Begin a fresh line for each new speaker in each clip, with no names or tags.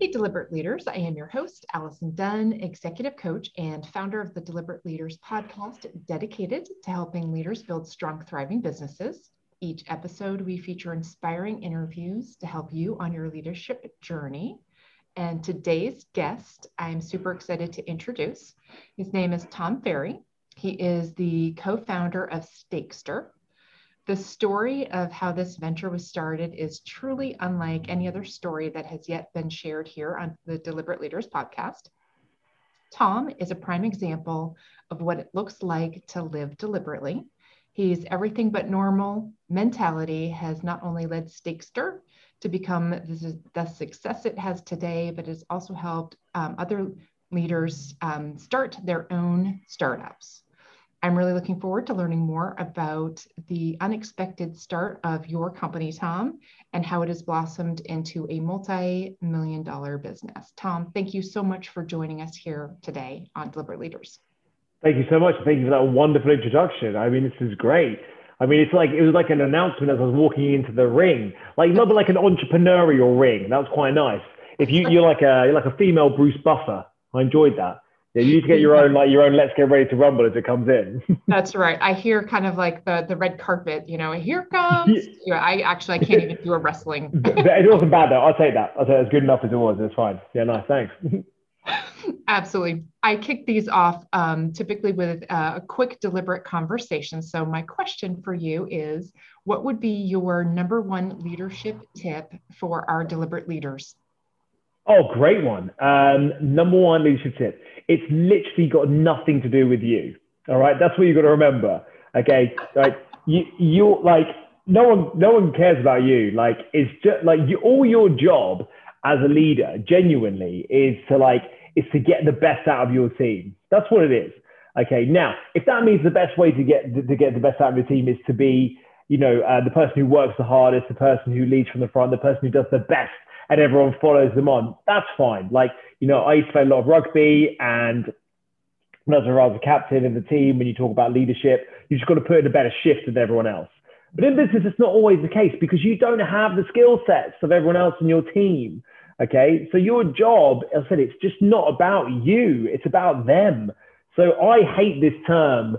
Hey, Deliberate Leaders. I am your host, Allison Dunn, executive coach and founder of the Deliberate Leaders podcast, dedicated to helping leaders build strong, thriving businesses. Each episode, we feature inspiring interviews to help you on your leadership journey. And today's guest, I'm super excited to introduce. His name is Tom Ferry. He is the co founder of Stakester, the story of how this venture was started is truly unlike any other story that has yet been shared here on the Deliberate Leaders podcast. Tom is a prime example of what it looks like to live deliberately. He's everything but normal mentality has not only led Stakester to become the success it has today, but has also helped um, other leaders um, start their own startups. I'm really looking forward to learning more about the unexpected start of your company, Tom, and how it has blossomed into a multi million dollar business. Tom, thank you so much for joining us here today on Deliberate Leaders.
Thank you so much. Thank you for that wonderful introduction. I mean, this is great. I mean, it's like it was like an announcement as I was walking into the ring, like not like an entrepreneurial ring. That was quite nice. If you you're like a you're like a female Bruce Buffer, I enjoyed that. Yeah, you need to get your own like your own let's get ready to rumble as it comes in.
That's right. I hear kind of like the the red carpet, you know, here comes. Yeah. You know, I actually I can't even do a wrestling.
it wasn't bad though. I'll take that. I'll take that. It's good enough as it was. It's fine. Yeah, nice. Thanks.
Absolutely. I kick these off um, typically with uh, a quick, deliberate conversation. So, my question for you is what would be your number one leadership tip for our deliberate leaders?
Oh, great one. Um, number one leadership tip. It's literally got nothing to do with you. All right. That's what you've got to remember. Okay. Like you, you're like no one, no one cares about you. Like it's just like you, all your job as a leader genuinely is to like, is to get the best out of your team. That's what it is. Okay. Now, if that means the best way to get, to get the best out of your team is to be, you know, uh, the person who works the hardest, the person who leads from the front, the person who does the best and everyone follows them on. That's fine. Like, you know, I used to play a lot of rugby and when I was a captain of the team, when you talk about leadership, you just got to put in a better shift than everyone else. But in business, it's not always the case because you don't have the skill sets of everyone else in your team. Okay. So your job, as I said, it's just not about you, it's about them. So I hate this term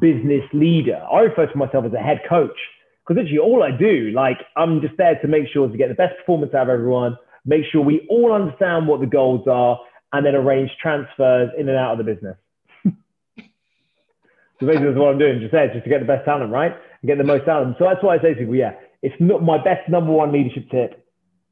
business leader. I refer to myself as a head coach because literally all I do, like I'm just there to make sure to get the best performance out of everyone, make sure we all understand what the goals are, and then arrange transfers in and out of the business. so basically that's what I'm doing, just there, just to get the best talent, right? And get the most out of them. So that's why I say to people, yeah, it's not my best number one leadership tip.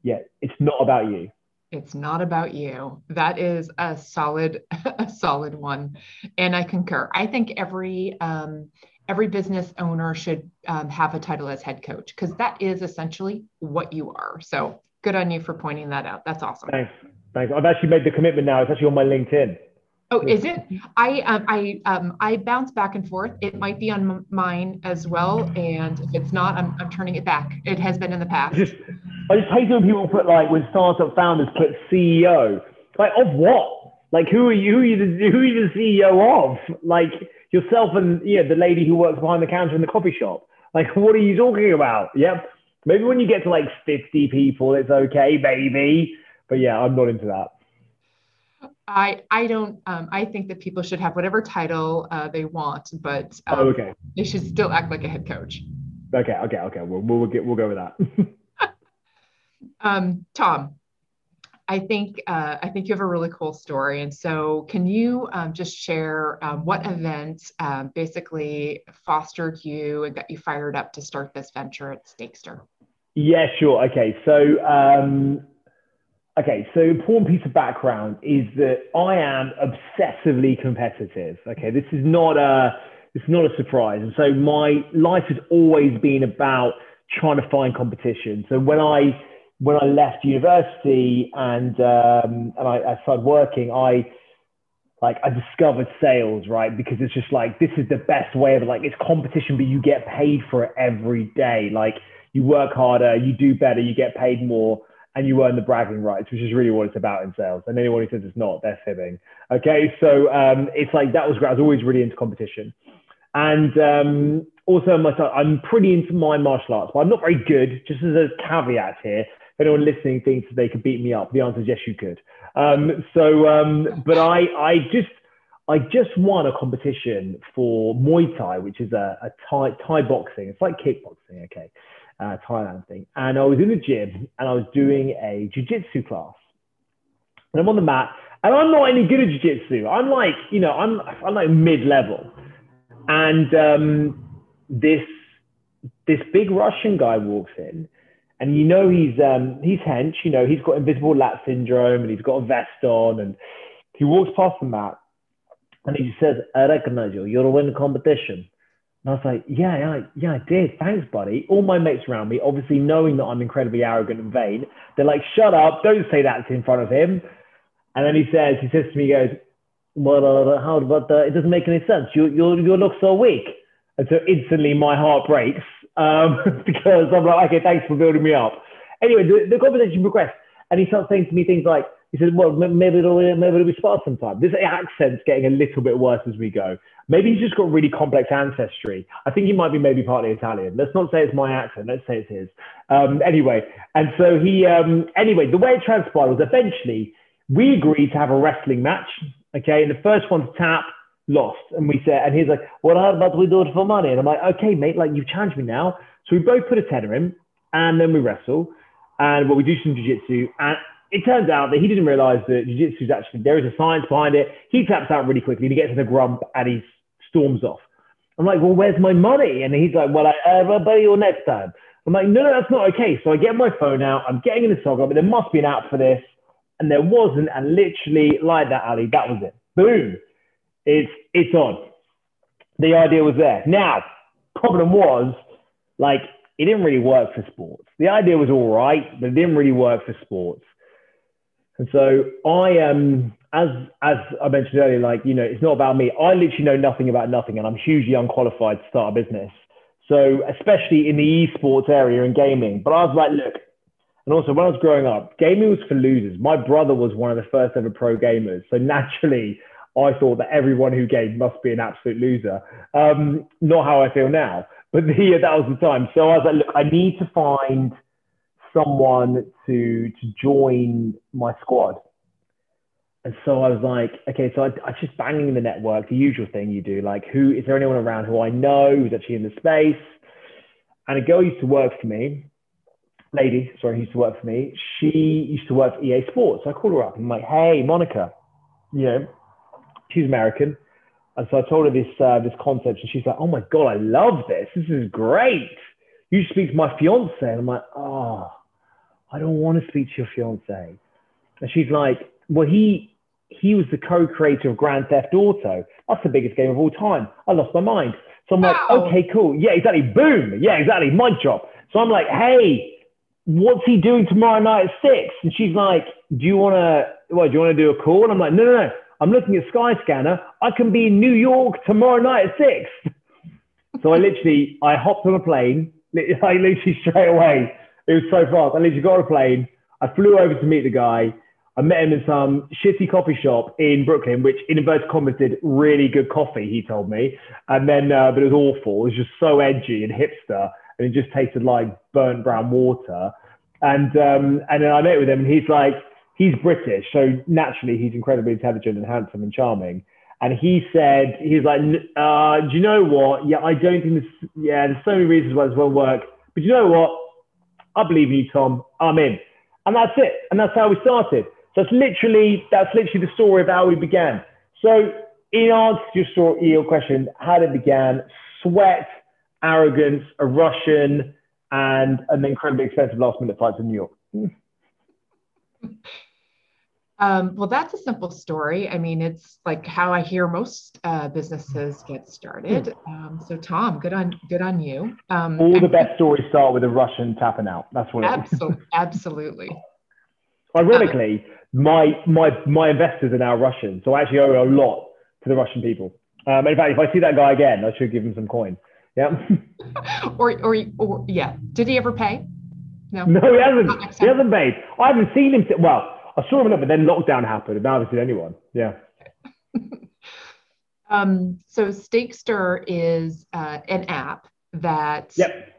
Yeah, it's not about you.
It's not about you. That is a solid, a solid one. And I concur. I think every um, every business owner should um, have a title as head coach because that is essentially what you are. So good on you for pointing that out. That's awesome.
Thanks. Thanks. I've actually made the commitment now. It's actually on my LinkedIn.
Oh, is it? I um, I um, I bounce back and forth. It might be on m- mine as well, and if it's not, I'm, I'm turning it back. It has been in the past.
I Just, I just hate when people put like when startup founders put CEO. Like of what? Like who are you? Who are you the, who are you the CEO of? Like yourself and yeah, the lady who works behind the counter in the coffee shop. Like, what are you talking about? Yep. Maybe when you get to like 50 people, it's okay, baby. But yeah, I'm not into that.
I I don't um, I think that people should have whatever title uh, they want, but um,
oh, okay.
they should still act like a head coach.
Okay, okay, okay. We'll we'll, get, we'll go with that.
um, Tom, I think uh, I think you have a really cool story, and so can you um, just share um, what event um, basically fostered you and got you fired up to start this venture at Stakester?
Yeah, sure. Okay, so um, okay, so important piece of background is that I am obsessively competitive. Okay, this is not a is not a surprise, and so my life has always been about trying to find competition. So when I when I left university and um, and I, I, started working, I like I discovered sales, right? Because it's just like this is the best way of like it's competition, but you get paid for it every day. Like you work harder, you do better, you get paid more, and you earn the bragging rights, which is really what it's about in sales. And anyone who says it's not, they're fibbing. Okay, so um, it's like that was great. I was always really into competition, and um, also myself, I'm pretty into my martial arts, but I'm not very good. Just as a caveat here, anyone listening thinks they could beat me up, the answer is yes, you could. Um, so, um, but I, I just, I just won a competition for Muay Thai, which is a, a Thai, Thai boxing. It's like kickboxing, okay, uh, Thailand thing. And I was in the gym and I was doing a jiu-jitsu class. And I'm on the mat and I'm not any good at jiu-jitsu. I'm like, you know, I'm, I'm like mid-level. And um, this, this big Russian guy walks in and you know he's um, he's hench, you know, he's got invisible lat syndrome and he's got a vest on and he walks past the mat and he just says, I recognize you, you're winning competition. And I was like, yeah, yeah, yeah, I did. Thanks, buddy. All my mates around me, obviously knowing that I'm incredibly arrogant and vain, they're like, shut up, don't say that in front of him. And then he says, he says to me, he goes, well, uh, how, but uh, it doesn't make any sense. You, you, you look so weak. And so instantly my heart breaks um, because I'm like, okay, thanks for building me up. Anyway, the, the conversation progressed. And he starts saying to me things like, he said, well, maybe it'll, maybe it'll be spot sometime. This accent's getting a little bit worse as we go. Maybe he's just got really complex ancestry. I think he might be maybe partly Italian. Let's not say it's my accent. Let's say it's his. Um, anyway, and so he, um, anyway, the way it transpired was eventually we agreed to have a wrestling match. Okay. And the first one to tap lost. And we said, and he's like, well, about we do it for money? And I'm like, okay, mate, like you've challenged me now. So we both put a tenner in and then we wrestle and well, we do some jiu-jitsu and it turns out that he didn't realize that jiu-jitsu is actually, there is a science behind it. He taps out really quickly and he gets in a grump and he storms off. I'm like, well, where's my money? And he's like, well, I, uh, I'll pay you next time. I'm like, no, no, that's not okay. So I get my phone out. I'm getting in the sock, but there must be an app for this. And there wasn't. And literally, like that, Ali, that was it. Boom it's it's on. The idea was there. Now, problem was like it didn't really work for sports. The idea was all right, but it didn't really work for sports. And so I um as as I mentioned earlier, like you know, it's not about me. I literally know nothing about nothing, and I'm hugely unqualified to start a business. So especially in the esports area and gaming. But I was like, look, and also when I was growing up, gaming was for losers. My brother was one of the first ever pro gamers, so naturally I thought that everyone who gamed must be an absolute loser. Um, not how I feel now, but the, that was the time. So I was like, look, I need to find someone to to join my squad. And so I was like, okay, so I, I just banging the network, the usual thing you do, like who is there anyone around who I know who's actually in the space? And a girl used to work for me, lady, sorry, who used to work for me. She used to work for EA Sports. So I called her up and I'm like, hey, Monica, you know, she's American. And so I told her this uh, this concept, and she's like, "Oh my god, I love this! This is great." You speak to my fiance, and I'm like, "Oh, I don't want to speak to your fiance." And she's like, "Well, he he was the co-creator of Grand Theft Auto. That's the biggest game of all time. I lost my mind." So I'm like, wow. "Okay, cool. Yeah, exactly. Boom. Yeah, exactly. My job." So I'm like, "Hey, what's he doing tomorrow night at six? And she's like, "Do you want to? What? Do you want to do a call?" And I'm like, "No, no, no. I'm looking at Skyscanner. I can be in New York tomorrow night at six. so I literally, I hopped on a plane. I literally straight away. It was so fast. I literally got on a plane. I flew over to meet the guy. I met him in some shitty coffee shop in Brooklyn, which in inverted commas did really good coffee, he told me. And then, uh, but it was awful. It was just so edgy and hipster. And it just tasted like burnt brown water. And, um, and then I met with him and he's like, he's British, so naturally he's incredibly intelligent and handsome and charming. And he said, he's like, uh, do you know what? Yeah, I don't think this, yeah, there's so many reasons why this won't work. But you know what? I believe in you, Tom. I'm in. And that's it. And that's how we started. So it's literally, that's literally the story of how we began. So in answer to your, story, your question, how it began, sweat, arrogance, a Russian, and an incredibly expensive last minute flight to New York.
Um, well, that's a simple story. I mean, it's like how I hear most uh, businesses get started. Hmm. Um, so, Tom, good on good on you.
Um, All the best stories start with a Russian tapping out. That's what
absolutely, it is. absolutely.
Ironically, my my my investors are now Russian, so I actually owe a lot to the Russian people. Um, in fact, if I see that guy again, I should give him some coin. Yeah.
or, or, or, yeah. Did he ever pay?
No. No, he hasn't. He hasn't paid. I haven't seen him. Well, I saw him but then lockdown happened, and now I haven't seen anyone. Yeah.
um, so Stakester is uh, an app that
yep.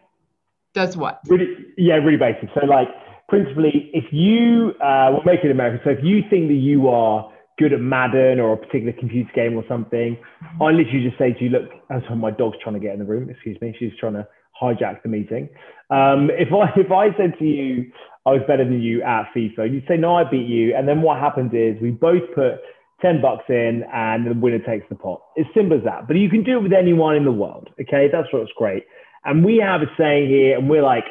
does what?
Really, yeah, really basic. So like principally, if you, uh, we'll make it American. So if you think that you are good at Madden or a particular computer game or something, I literally just say to you, look, oh, sorry, my dog's trying to get in the room. Excuse me. She's trying to hijack the meeting. Um, if I if I said to you, I was better than you at FIFA, you'd say, no, I beat you. And then what happens is we both put 10 bucks in and the winner takes the pot. It's simple as that. But you can do it with anyone in the world. Okay. That's what's great. And we have a saying here, and we're like,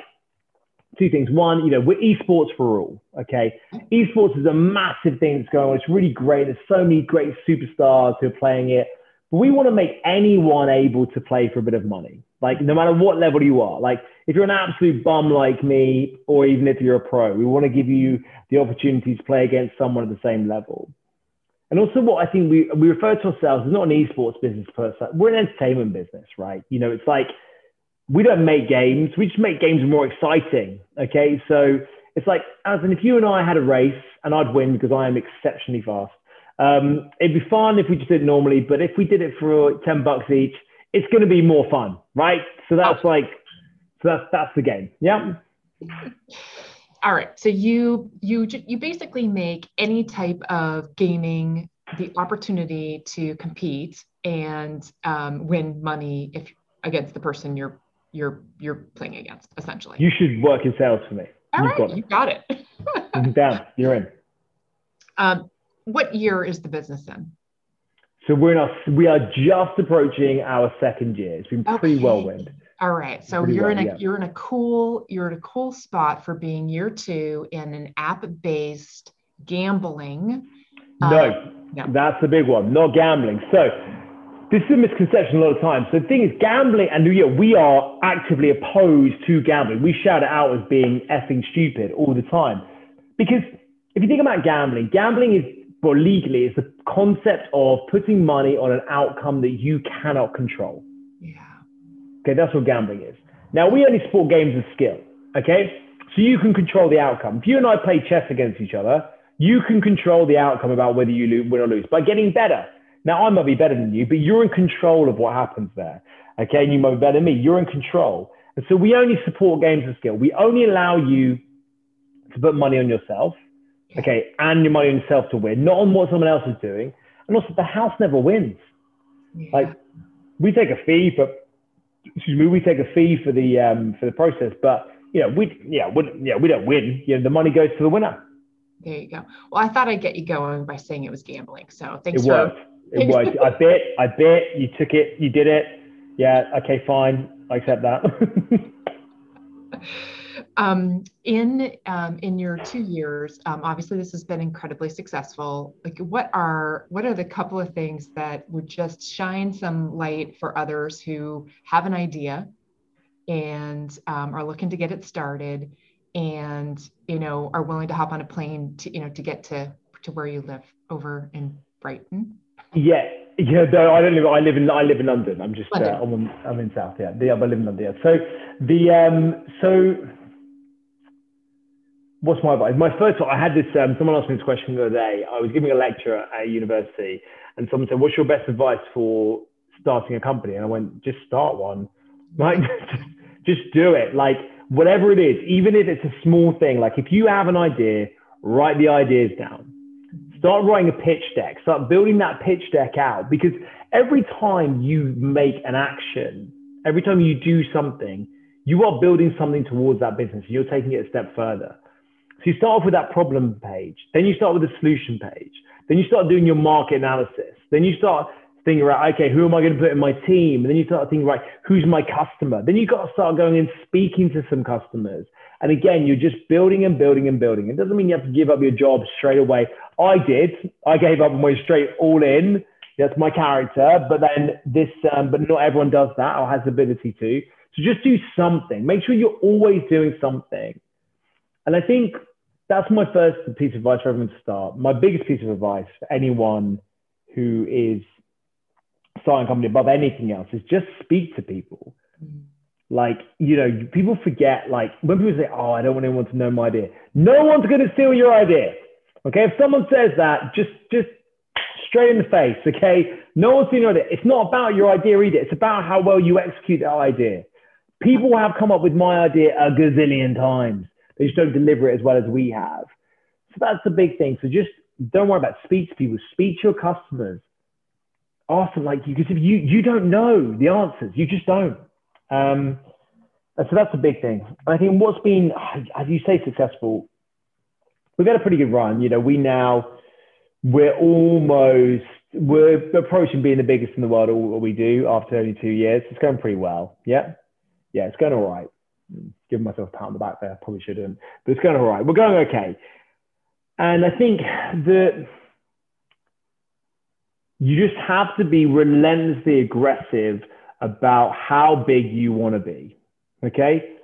two things. One, you know, we're esports for all. Okay. Esports is a massive thing that's going on. It's really great. There's so many great superstars who are playing it. But we want to make anyone able to play for a bit of money. Like no matter what level you are. Like if you're an absolute bum like me, or even if you're a pro, we want to give you the opportunity to play against someone at the same level. And also what I think we, we refer to ourselves as not an esports business per se. We're an entertainment business, right? You know, it's like we don't make games. We just make games more exciting. Okay. So it's like, as in, if you and I had a race and I'd win because I am exceptionally fast, um, it'd be fun if we just did it normally. But if we did it for 10 bucks each, it's going to be more fun. Right. So that's oh. like, so that's, that's the game. Yeah.
All right. So you, you, you basically make any type of gaming the opportunity to compete and um, win money if against the person you're you're you're playing against essentially.
You should work in sales for me.
All You've right, got you got
it. Down, you're in.
Um, what year is the business in?
So we're not. We are just approaching our second year. It's been pretty okay. whirlwind.
All right. So you're well, in a yeah. you're in a cool you're in a cool spot for being year two in an app-based gambling.
No, um, no, that's the big one. Not gambling. So this is a misconception a lot of times. So the thing is, gambling, and yeah, we are actively opposed to gambling. We shout it out as being effing stupid all the time. Because if you think about gambling, gambling is, well, legally, it's the concept of putting money on an outcome that you cannot control.
Yeah.
Okay, that's what gambling is. Now, we only sport games of skill. Okay. So you can control the outcome. If you and I play chess against each other, you can control the outcome about whether you win or lose by getting better. Now, I might be better than you, but you're in control of what happens there. Okay. And you might be better than me. You're in control. And so we only support games of skill. We only allow you to put money on yourself. Okay. And your money on yourself to win, not on what someone else is doing. And also, the house never wins. Yeah. Like, we take a fee, but excuse me, we take a fee for the um, for the process, but you know, we yeah, we, yeah, we don't win. You know, the money goes to the winner.
There you go. Well, I thought I'd get you going by saying it was gambling. So thanks
it
for
was. It was. I bet. I bet you took it. You did it. Yeah. Okay. Fine. I accept that.
um, in um, in your two years, um, obviously this has been incredibly successful. Like, what are what are the couple of things that would just shine some light for others who have an idea and um, are looking to get it started, and you know are willing to hop on a plane to you know to get to to where you live over in Brighton?
Yeah, yeah. No, I don't live. I live in. I live in London. I'm just. Uh, I'm, I'm in South. Yeah. The, I live in London. Yeah. So the um. So what's my advice? My first. I had this. Um, someone asked me this question the other day. I was giving a lecture at a university, and someone said, "What's your best advice for starting a company?" And I went, "Just start one. Like, just do it. Like, whatever it is, even if it's a small thing. Like, if you have an idea, write the ideas down." Start writing a pitch deck. Start building that pitch deck out because every time you make an action, every time you do something, you are building something towards that business. You're taking it a step further. So you start off with that problem page, then you start with the solution page, then you start doing your market analysis, then you start thinking, right, okay, who am I going to put in my team? And then you start thinking, right, who's my customer? Then you've got to start going and speaking to some customers. And again, you're just building and building and building. It doesn't mean you have to give up your job straight away. I did. I gave up and went straight all in. That's my character. But then this, um, but not everyone does that or has the ability to. So just do something. Make sure you're always doing something. And I think that's my first piece of advice for everyone to start. My biggest piece of advice for anyone who is starting a company above anything else is just speak to people. Mm. Like you know people forget like when people say oh i don't want anyone to know my idea. No one's going to steal your idea. Okay? If someone says that just just straight in the face okay? No one's stealing your idea. It's not about your idea either. It's about how well you execute that idea. People have come up with my idea a gazillion times They just don't deliver it as well as we have. So that's the big thing. So just don't worry about speak to people, speak to your customers. Them like you because if you you don't know the answers, you just don't. Um, so that's a big thing. I think what's been, as you say, successful. We've had a pretty good run. You know, we now we're almost we're approaching being the biggest in the world what we do after only two years. It's going pretty well. Yeah, yeah, it's going all right. Giving myself a pat on the back there, probably shouldn't, but it's going all right. We're going okay. And I think that you just have to be relentlessly aggressive about how big you want to be. Okay.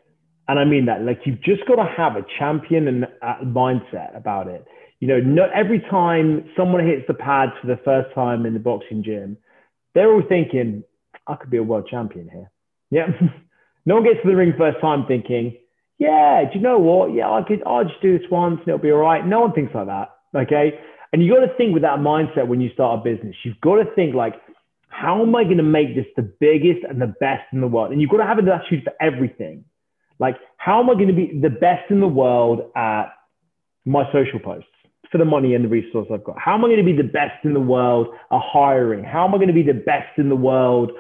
And I mean that, like, you've just got to have a champion and uh, mindset about it. You know, not every time someone hits the pads for the first time in the boxing gym, they're all thinking, I could be a world champion here. Yeah. no one gets to the ring first time thinking, yeah, do you know what? Yeah, I could, I'll just do this once and it'll be all right. No one thinks like that. Okay. And you got to think with that mindset when you start a business. You've got to think like, how am I going to make this the biggest and the best in the world? And you've got to have an attitude for everything. Like, how am I going to be the best in the world at my social posts for the money and the resource I've got? How am I going to be the best in the world at hiring? How am I going to be the best in the world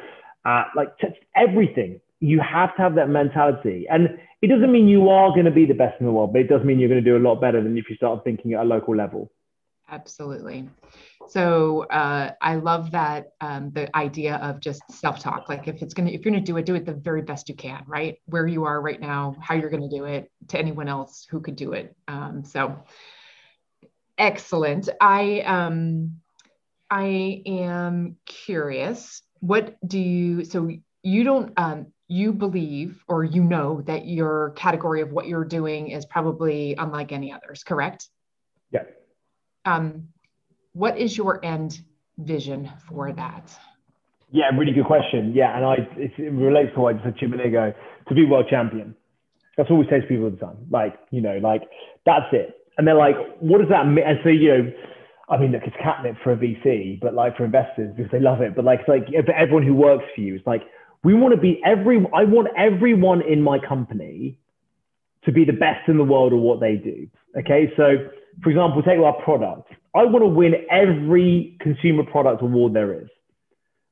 at like everything? You have to have that mentality. And it doesn't mean you are going to be the best in the world, but it does mean you're going to do a lot better than if you start thinking at a local level.
Absolutely. So uh, I love that um, the idea of just self-talk. Like if it's gonna, if you're gonna do it, do it the very best you can, right? Where you are right now, how you're gonna do it to anyone else who could do it. Um, so excellent. I um, I am curious. What do you? So you don't um, you believe or you know that your category of what you're doing is probably unlike any others, correct?
Yeah.
Um, what is your end vision for that?
Yeah, really good question. Yeah, and I it relates to what I just said two minutes ago. To be world champion, that's what we say to people all the time. Like, you know, like that's it. And they're like, what does that mean? And so, you know, I mean, look, it's catnip for a VC, but like for investors because they love it. But like, it's like for everyone who works for you, it's like we want to be every. I want everyone in my company to be the best in the world at what they do. Okay, so for example, take our product. I want to win every consumer product award there is.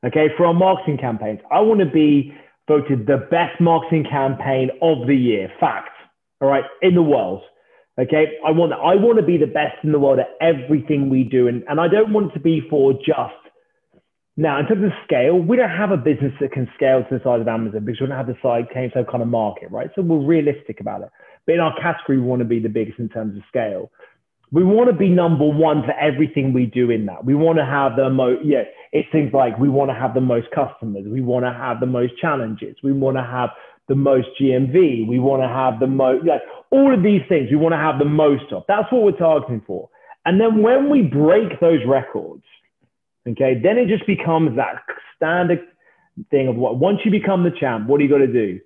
Okay, for our marketing campaigns, I want to be voted the best marketing campaign of the year. Fact. All right, in the world. Okay, I want I want to be the best in the world at everything we do, and, and I don't want to be for just now in terms of scale. We don't have a business that can scale to the size of Amazon because we don't have the size same kind of market, right? So we're realistic about it. But in our category, we want to be the biggest in terms of scale we want to be number one for everything we do in that. We want to have the most, yeah, it seems like we want to have the most customers. We want to have the most challenges. We want to have the most GMV. We want to have the most, like all of these things we want to have the most of. That's what we're targeting for. And then when we break those records, okay, then it just becomes that standard thing of what, once you become the champ, what do you got to do?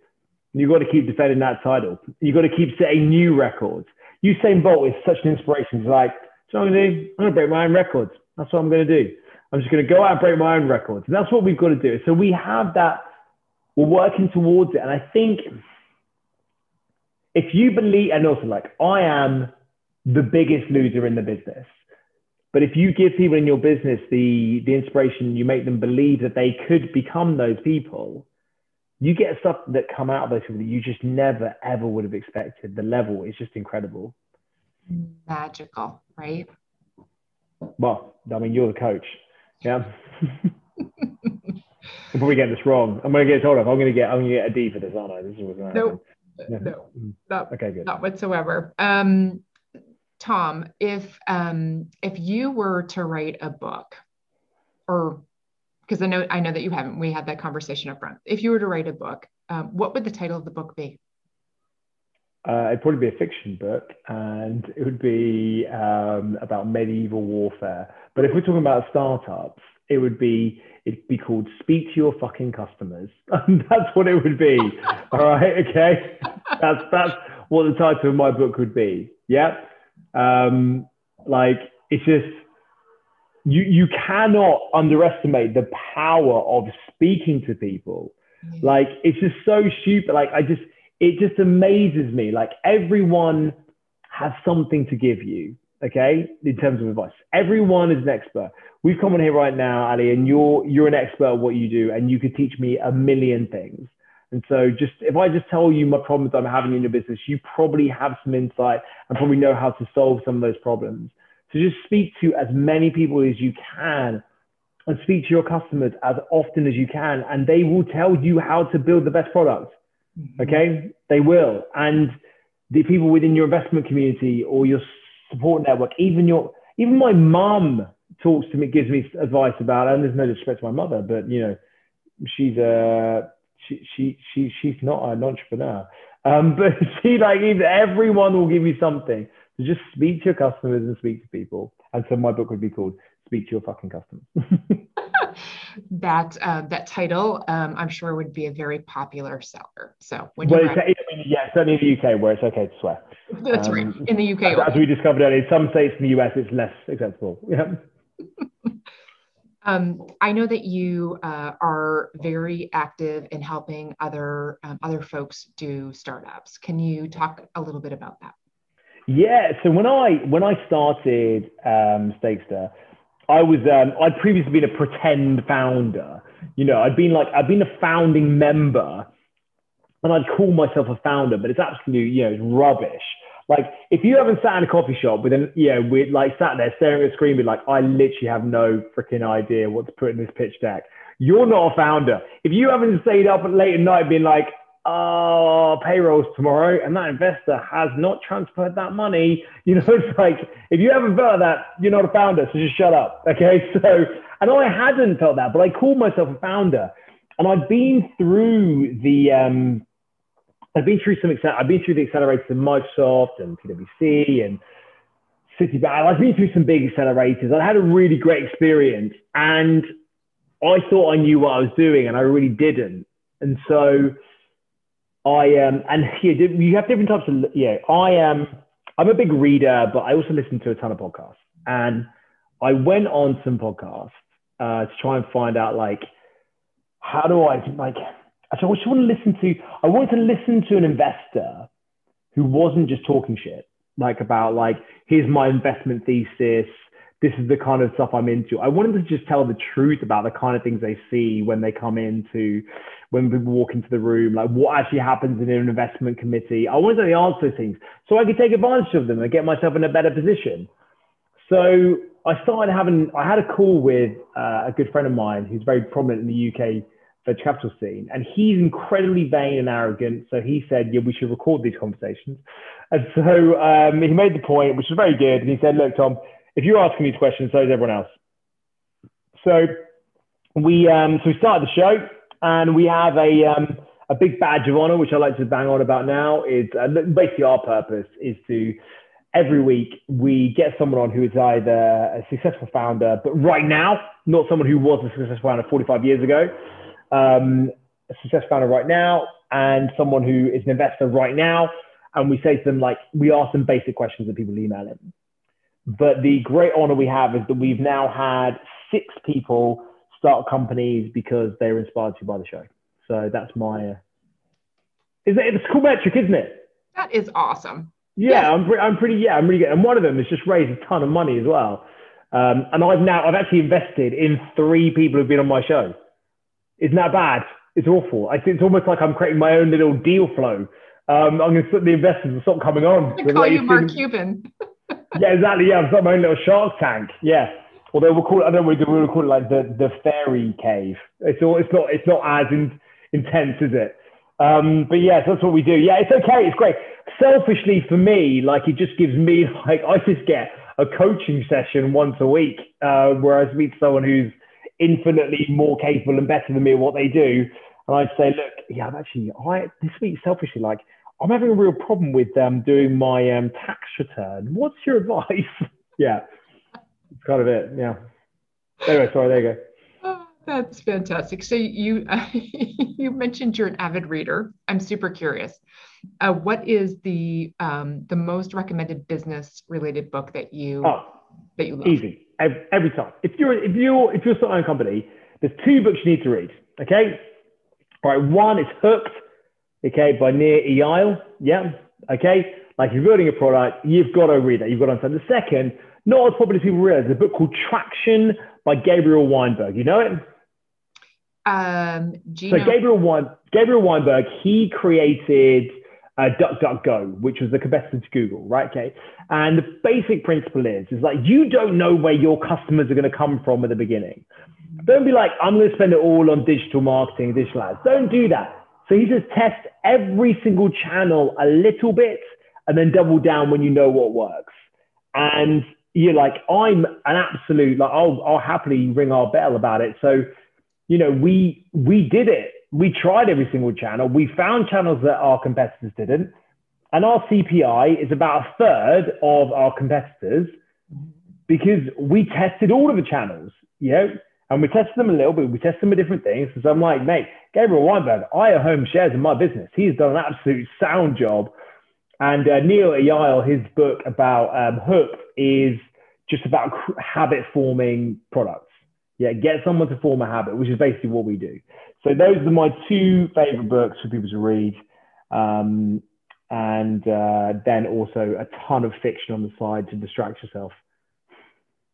You've got to keep defending that title. You've got to keep setting new records. Usain Bolt is such an inspiration. He's like, so I'm going to do? I'm to break my own records. That's what I'm going to do. I'm just going to go out and break my own records. And that's what we've got to do. So we have that, we're working towards it. And I think if you believe, and also like, I am the biggest loser in the business. But if you give people in your business the, the inspiration, you make them believe that they could become those people, you get stuff that come out of those people that you just never ever would have expected. The level is just incredible.
Magical, right?
Well, I mean, you're the coach. Yeah. I'm probably getting this wrong. I'm gonna get told off. I'm gonna get I'm gonna get a D for this, aren't I? This is what's
gonna nope. Yeah. No, mm. not, okay, good. Not whatsoever. Um, Tom, if um, if you were to write a book, or because I know I know that you haven't. We had that conversation up front. If you were to write a book, um, what would the title of the book be?
Uh, it'd probably be a fiction book, and it would be um, about medieval warfare. But if we're talking about startups, it would be it'd be called "Speak to Your Fucking Customers." that's what it would be. All right, okay. That's that's what the title of my book would be. Yeah. Um, like it's just you you cannot underestimate the power of speaking to people. Mm-hmm. Like it's just so stupid. Like I just it just amazes me. Like everyone has something to give you, okay, in terms of advice. Everyone is an expert. We've come on here right now, Ali, and you're you're an expert at what you do, and you could teach me a million things. And so just if I just tell you my problems I'm having in your business, you probably have some insight and probably know how to solve some of those problems. So just speak to as many people as you can and speak to your customers as often as you can, and they will tell you how to build the best product. Mm-hmm. Okay, they will. And the people within your investment community or your support network, even your, even my mum talks to me, gives me advice about, and there's no disrespect to my mother, but you know, she's a, she, she, she, she's not an entrepreneur. Um, but she like everyone will give you something. So just speak to your customers and speak to people. And so my book would be called Speak to Your Fucking Customers.
that uh, that title, um, I'm sure, would be a very popular seller. So
when well, you yeah, certainly in the UK where it's okay to swear.
That's um, right. In the UK,
as, as we discovered earlier, in some states in the US, it's less acceptable. Yeah.
Um, I know that you uh, are very active in helping other um, other folks do startups. Can you talk a little bit about that?
Yeah. So when I when I started um, Stakester, I was um, I'd previously been a pretend founder. You know, I'd been like I'd been a founding member, and I'd call myself a founder, but it's absolute you know it's rubbish. Like if you haven't sat in a coffee shop with an yeah with like sat there staring at a screen with like I literally have no freaking idea what to put in this pitch deck. You're not a founder. If you haven't stayed up late at night being like, oh, payroll's tomorrow, and that investor has not transferred that money. You know, it's like if you haven't felt that, you're not a founder, so just shut up. Okay. So, and I hadn't felt that, but I called myself a founder, and I'd been through the, um, I've been through some, I've been through the accelerators of Microsoft and PwC and Citibank. I've been through some big accelerators. I had a really great experience, and I thought I knew what I was doing, and I really didn't. And so I um and yeah, you have different types of yeah. I am um, I'm a big reader, but I also listen to a ton of podcasts. And I went on some podcasts uh, to try and find out like how do I like. I just want to listen to. I wanted to listen to an investor who wasn't just talking shit, like about like here's my investment thesis this is the kind of stuff I'm into. I wanted to just tell the truth about the kind of things they see when they come into, when people walk into the room, like what actually happens in an investment committee. I wanted to answer things so I could take advantage of them and get myself in a better position. So I started having, I had a call with uh, a good friend of mine who's very prominent in the UK venture capital scene, and he's incredibly vain and arrogant. So he said, yeah, we should record these conversations. And so um, he made the point, which was very good. And he said, look, Tom, if you're asking these questions, so is everyone else. So we um, so we started the show, and we have a um, a big badge of honor, which I like to bang on about now. Is uh, basically our purpose is to every week we get someone on who is either a successful founder, but right now, not someone who was a successful founder 45 years ago, um, a successful founder right now, and someone who is an investor right now. And we say to them, like, we ask them basic questions that people email in. But the great honor we have is that we've now had six people start companies because they were inspired to by the show. So that's my. Uh, is it, it's a cool metric, isn't it?
That is awesome.
Yeah, yeah. I'm, pre- I'm pretty. Yeah, I'm really good. And one of them has just raised a ton of money as well. Um, and I've now I've actually invested in three people who've been on my show. Isn't that bad? It's awful. I think it's almost like I'm creating my own little deal flow. Um, I'm going to the investors will stop coming on.
I call you Mark Cuban.
yeah, exactly. Yeah, I've got my own little Shark Tank. Yeah. Although we'll call it, I don't know, we'll call it like the, the fairy cave. It's all, it's not, it's not as in, intense, is it? Um, but yes, that's what we do. Yeah, it's okay. It's great. Selfishly for me, like it just gives me like I just get a coaching session once a week uh, where I meet someone who's infinitely more capable and better than me at what they do, and I'd say, look, yeah, I'm actually I this week selfishly like I'm having a real problem with um, doing my um, tax return. What's your advice? yeah, it's kind of it. Yeah. Anyway, sorry. There you go.
Oh, that's fantastic. So you uh, you mentioned you're an avid reader. I'm super curious. Uh, what is the um, the most recommended business related book that you oh, that you love?
Easy every, every time. If you're if you're if you're starting a company, there's two books you need to read. Okay. All right. One is Hooked okay, by Nir Eyal. Yeah, okay. Like you're building a product, you've got to read that. You've got to understand. The second, not as popular as people realize, there's a book called Traction by Gabriel Weinberg. You know it?
Um,
so Gabriel, Wein- Gabriel Weinberg, he created uh, DuckDuckGo, which was the competitor to Google, right? Okay. And the basic principle is, is like you don't know where your customers are going to come from at the beginning. Don't be like, I'm going to spend it all on digital marketing, digital ads. Don't do that. So he says test every single channel a little bit and then double down when you know what works. And you're like, I'm an absolute, like, I'll, I'll happily ring our bell about it. So, you know, we, we did it. We tried every single channel. We found channels that our competitors didn't. And our CPI is about a third of our competitors because we tested all of the channels, you know, and we tested them a little bit. We tested them with different things. So I'm like, mate, Gabriel Weinberg, I own home shares in my business. He's done an absolute sound job. And uh, Nir Eyal, his book about um, Hook is just about habit forming products. Yeah, get someone to form a habit, which is basically what we do. So those are my two favorite books for people to read. Um, and uh, then also a ton of fiction on the side to distract yourself.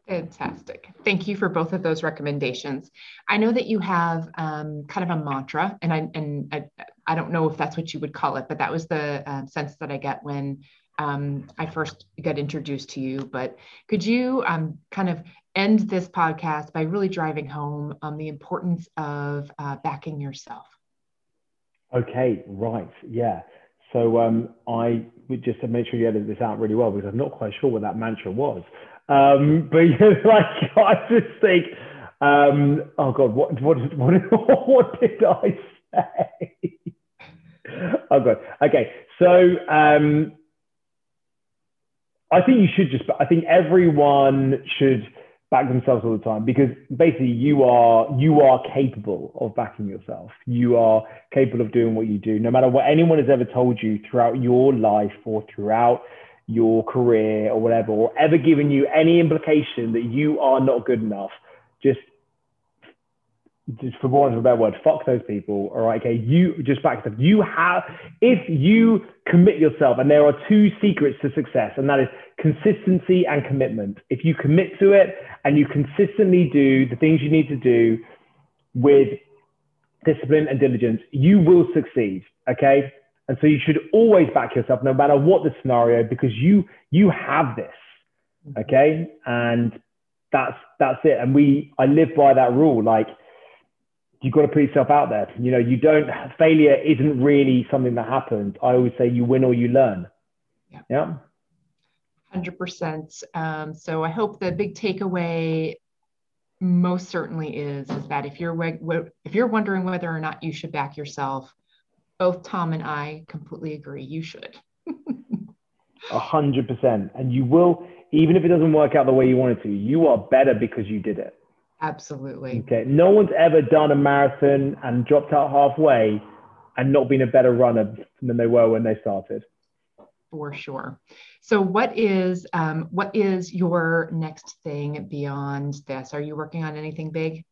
Fantastic. Thank you for both of those recommendations. I know that you have um, kind of a mantra, and I and I, I, don't know if that's what you would call it, but that was the uh, sense that I get when um, I first got introduced to you. But could you um, kind of end this podcast by really driving home um, the importance of uh, backing yourself?
Okay, right, yeah. So um, I would just make sure you edit this out really well because I'm not quite sure what that mantra was. Um, but yeah, like I just think, um, oh god, what what what what did I say? oh god. Okay, so um, I think you should just. I think everyone should back themselves all the time because basically you are you are capable of backing yourself. You are capable of doing what you do, no matter what anyone has ever told you throughout your life or throughout your career or whatever, or ever given you any implication that you are not good enough. Just just for want of a better word, fuck those people. All right, okay. You just back stuff. You have, if you commit yourself, and there are two secrets to success, and that is consistency and commitment. If you commit to it and you consistently do the things you need to do with discipline and diligence, you will succeed. Okay. And so you should always back yourself, no matter what the scenario, because you you have this. Okay. And that's that's it. And we I live by that rule. Like you've got to put yourself out there. You know, you don't, failure isn't really something that happens. I always say you win or you learn. Yeah. yeah?
100%. Um, so I hope the big takeaway most certainly is, is that if you're, if you're wondering whether or not you should back yourself, both Tom and I completely agree. You should.
A hundred percent. And you will, even if it doesn't work out the way you wanted to, you are better because you did it.
Absolutely.
Okay. No one's ever done a marathon and dropped out halfway and not been a better runner than they were when they started.
For sure. So, what is um, what is your next thing beyond this? Are you working on anything big?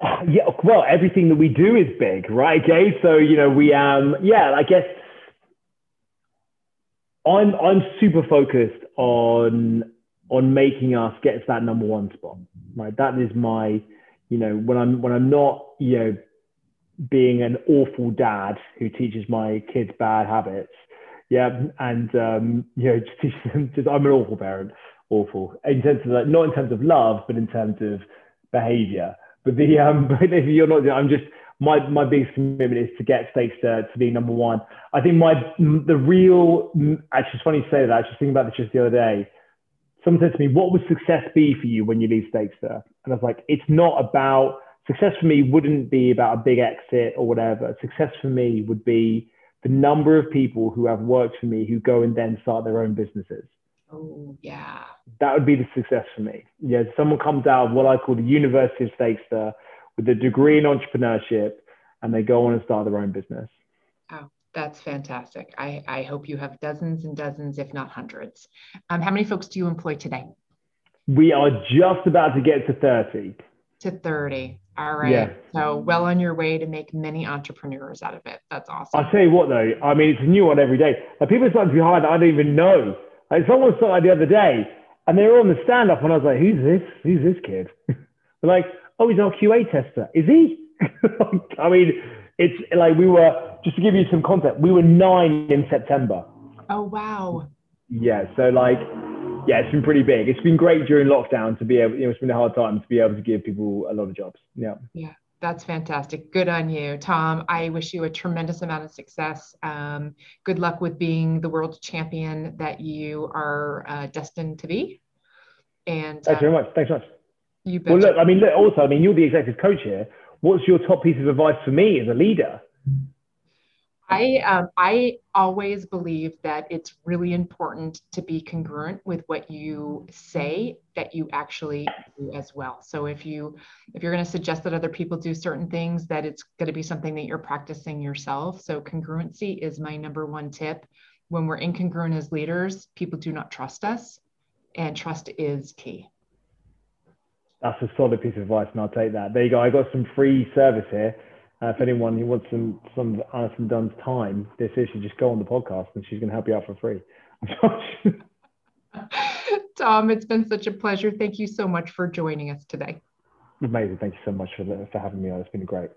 Yeah, well, everything that we do is big, right? Okay, so you know, we um, yeah, I guess I'm I'm super focused on on making us get to that number one spot. Right. That is my, you know, when I'm when I'm not, you know, being an awful dad who teaches my kids bad habits. Yeah. And um, you know, just teach them just I'm an awful parent, awful. In terms of like, not in terms of love, but in terms of behavior. But the um but if you're not I'm just my my biggest commitment is to get Stakes to, to be number one. I think my the real actually it's funny to say that. I was just thinking about this just the other day someone said to me, What would success be for you when you leave Stakester? And I was like, It's not about success for me, wouldn't be about a big exit or whatever. Success for me would be the number of people who have worked for me who go and then start their own businesses.
Oh, yeah.
That would be the success for me. Yeah, someone comes out of what I call the University of Stakester with a degree in entrepreneurship and they go on and start their own business.
Oh, that's fantastic. I, I hope you have dozens and dozens, if not hundreds. Um, how many folks do you employ today?
We are just about to get to 30.
To 30. All right. Yeah. So well on your way to make many entrepreneurs out of it. That's awesome.
I'll tell you what though, I mean it's a new one every day. Like people starting to be hired I don't even know. Like someone started the other day and they were on the stand up and I was like, Who's this? Who's this kid? like, oh he's our QA tester. Is he? I mean, it's like we were just to give you some context, we were nine in September.
Oh wow.
Yeah. So like yeah, it's been pretty big. It's been great during lockdown to be able, you know, it's been a hard time to be able to give people a lot of jobs. Yeah.
Yeah. That's fantastic. Good on you, Tom. I wish you a tremendous amount of success. Um, good luck with being the world champion that you are uh, destined to be. And
thanks very uh, much. Thanks much.
You
bet. Well, look, I mean, look, also, I mean, you're the executive coach here. What's your top piece of advice for me as a leader?
I um, I always believe that it's really important to be congruent with what you say that you actually do as well. So if you if you're going to suggest that other people do certain things, that it's going to be something that you're practicing yourself. So congruency is my number one tip. When we're incongruent as leaders, people do not trust us, and trust is key.
That's a solid piece of advice, and I'll take that. There you go. I got some free service here uh, if anyone who wants some some Alison Dunn's time, this issue, just go on the podcast and she's going to help you out for free.
Tom, it's been such a pleasure. Thank you so much for joining us today.
Amazing. Thank you so much for, for having me on. It's been great.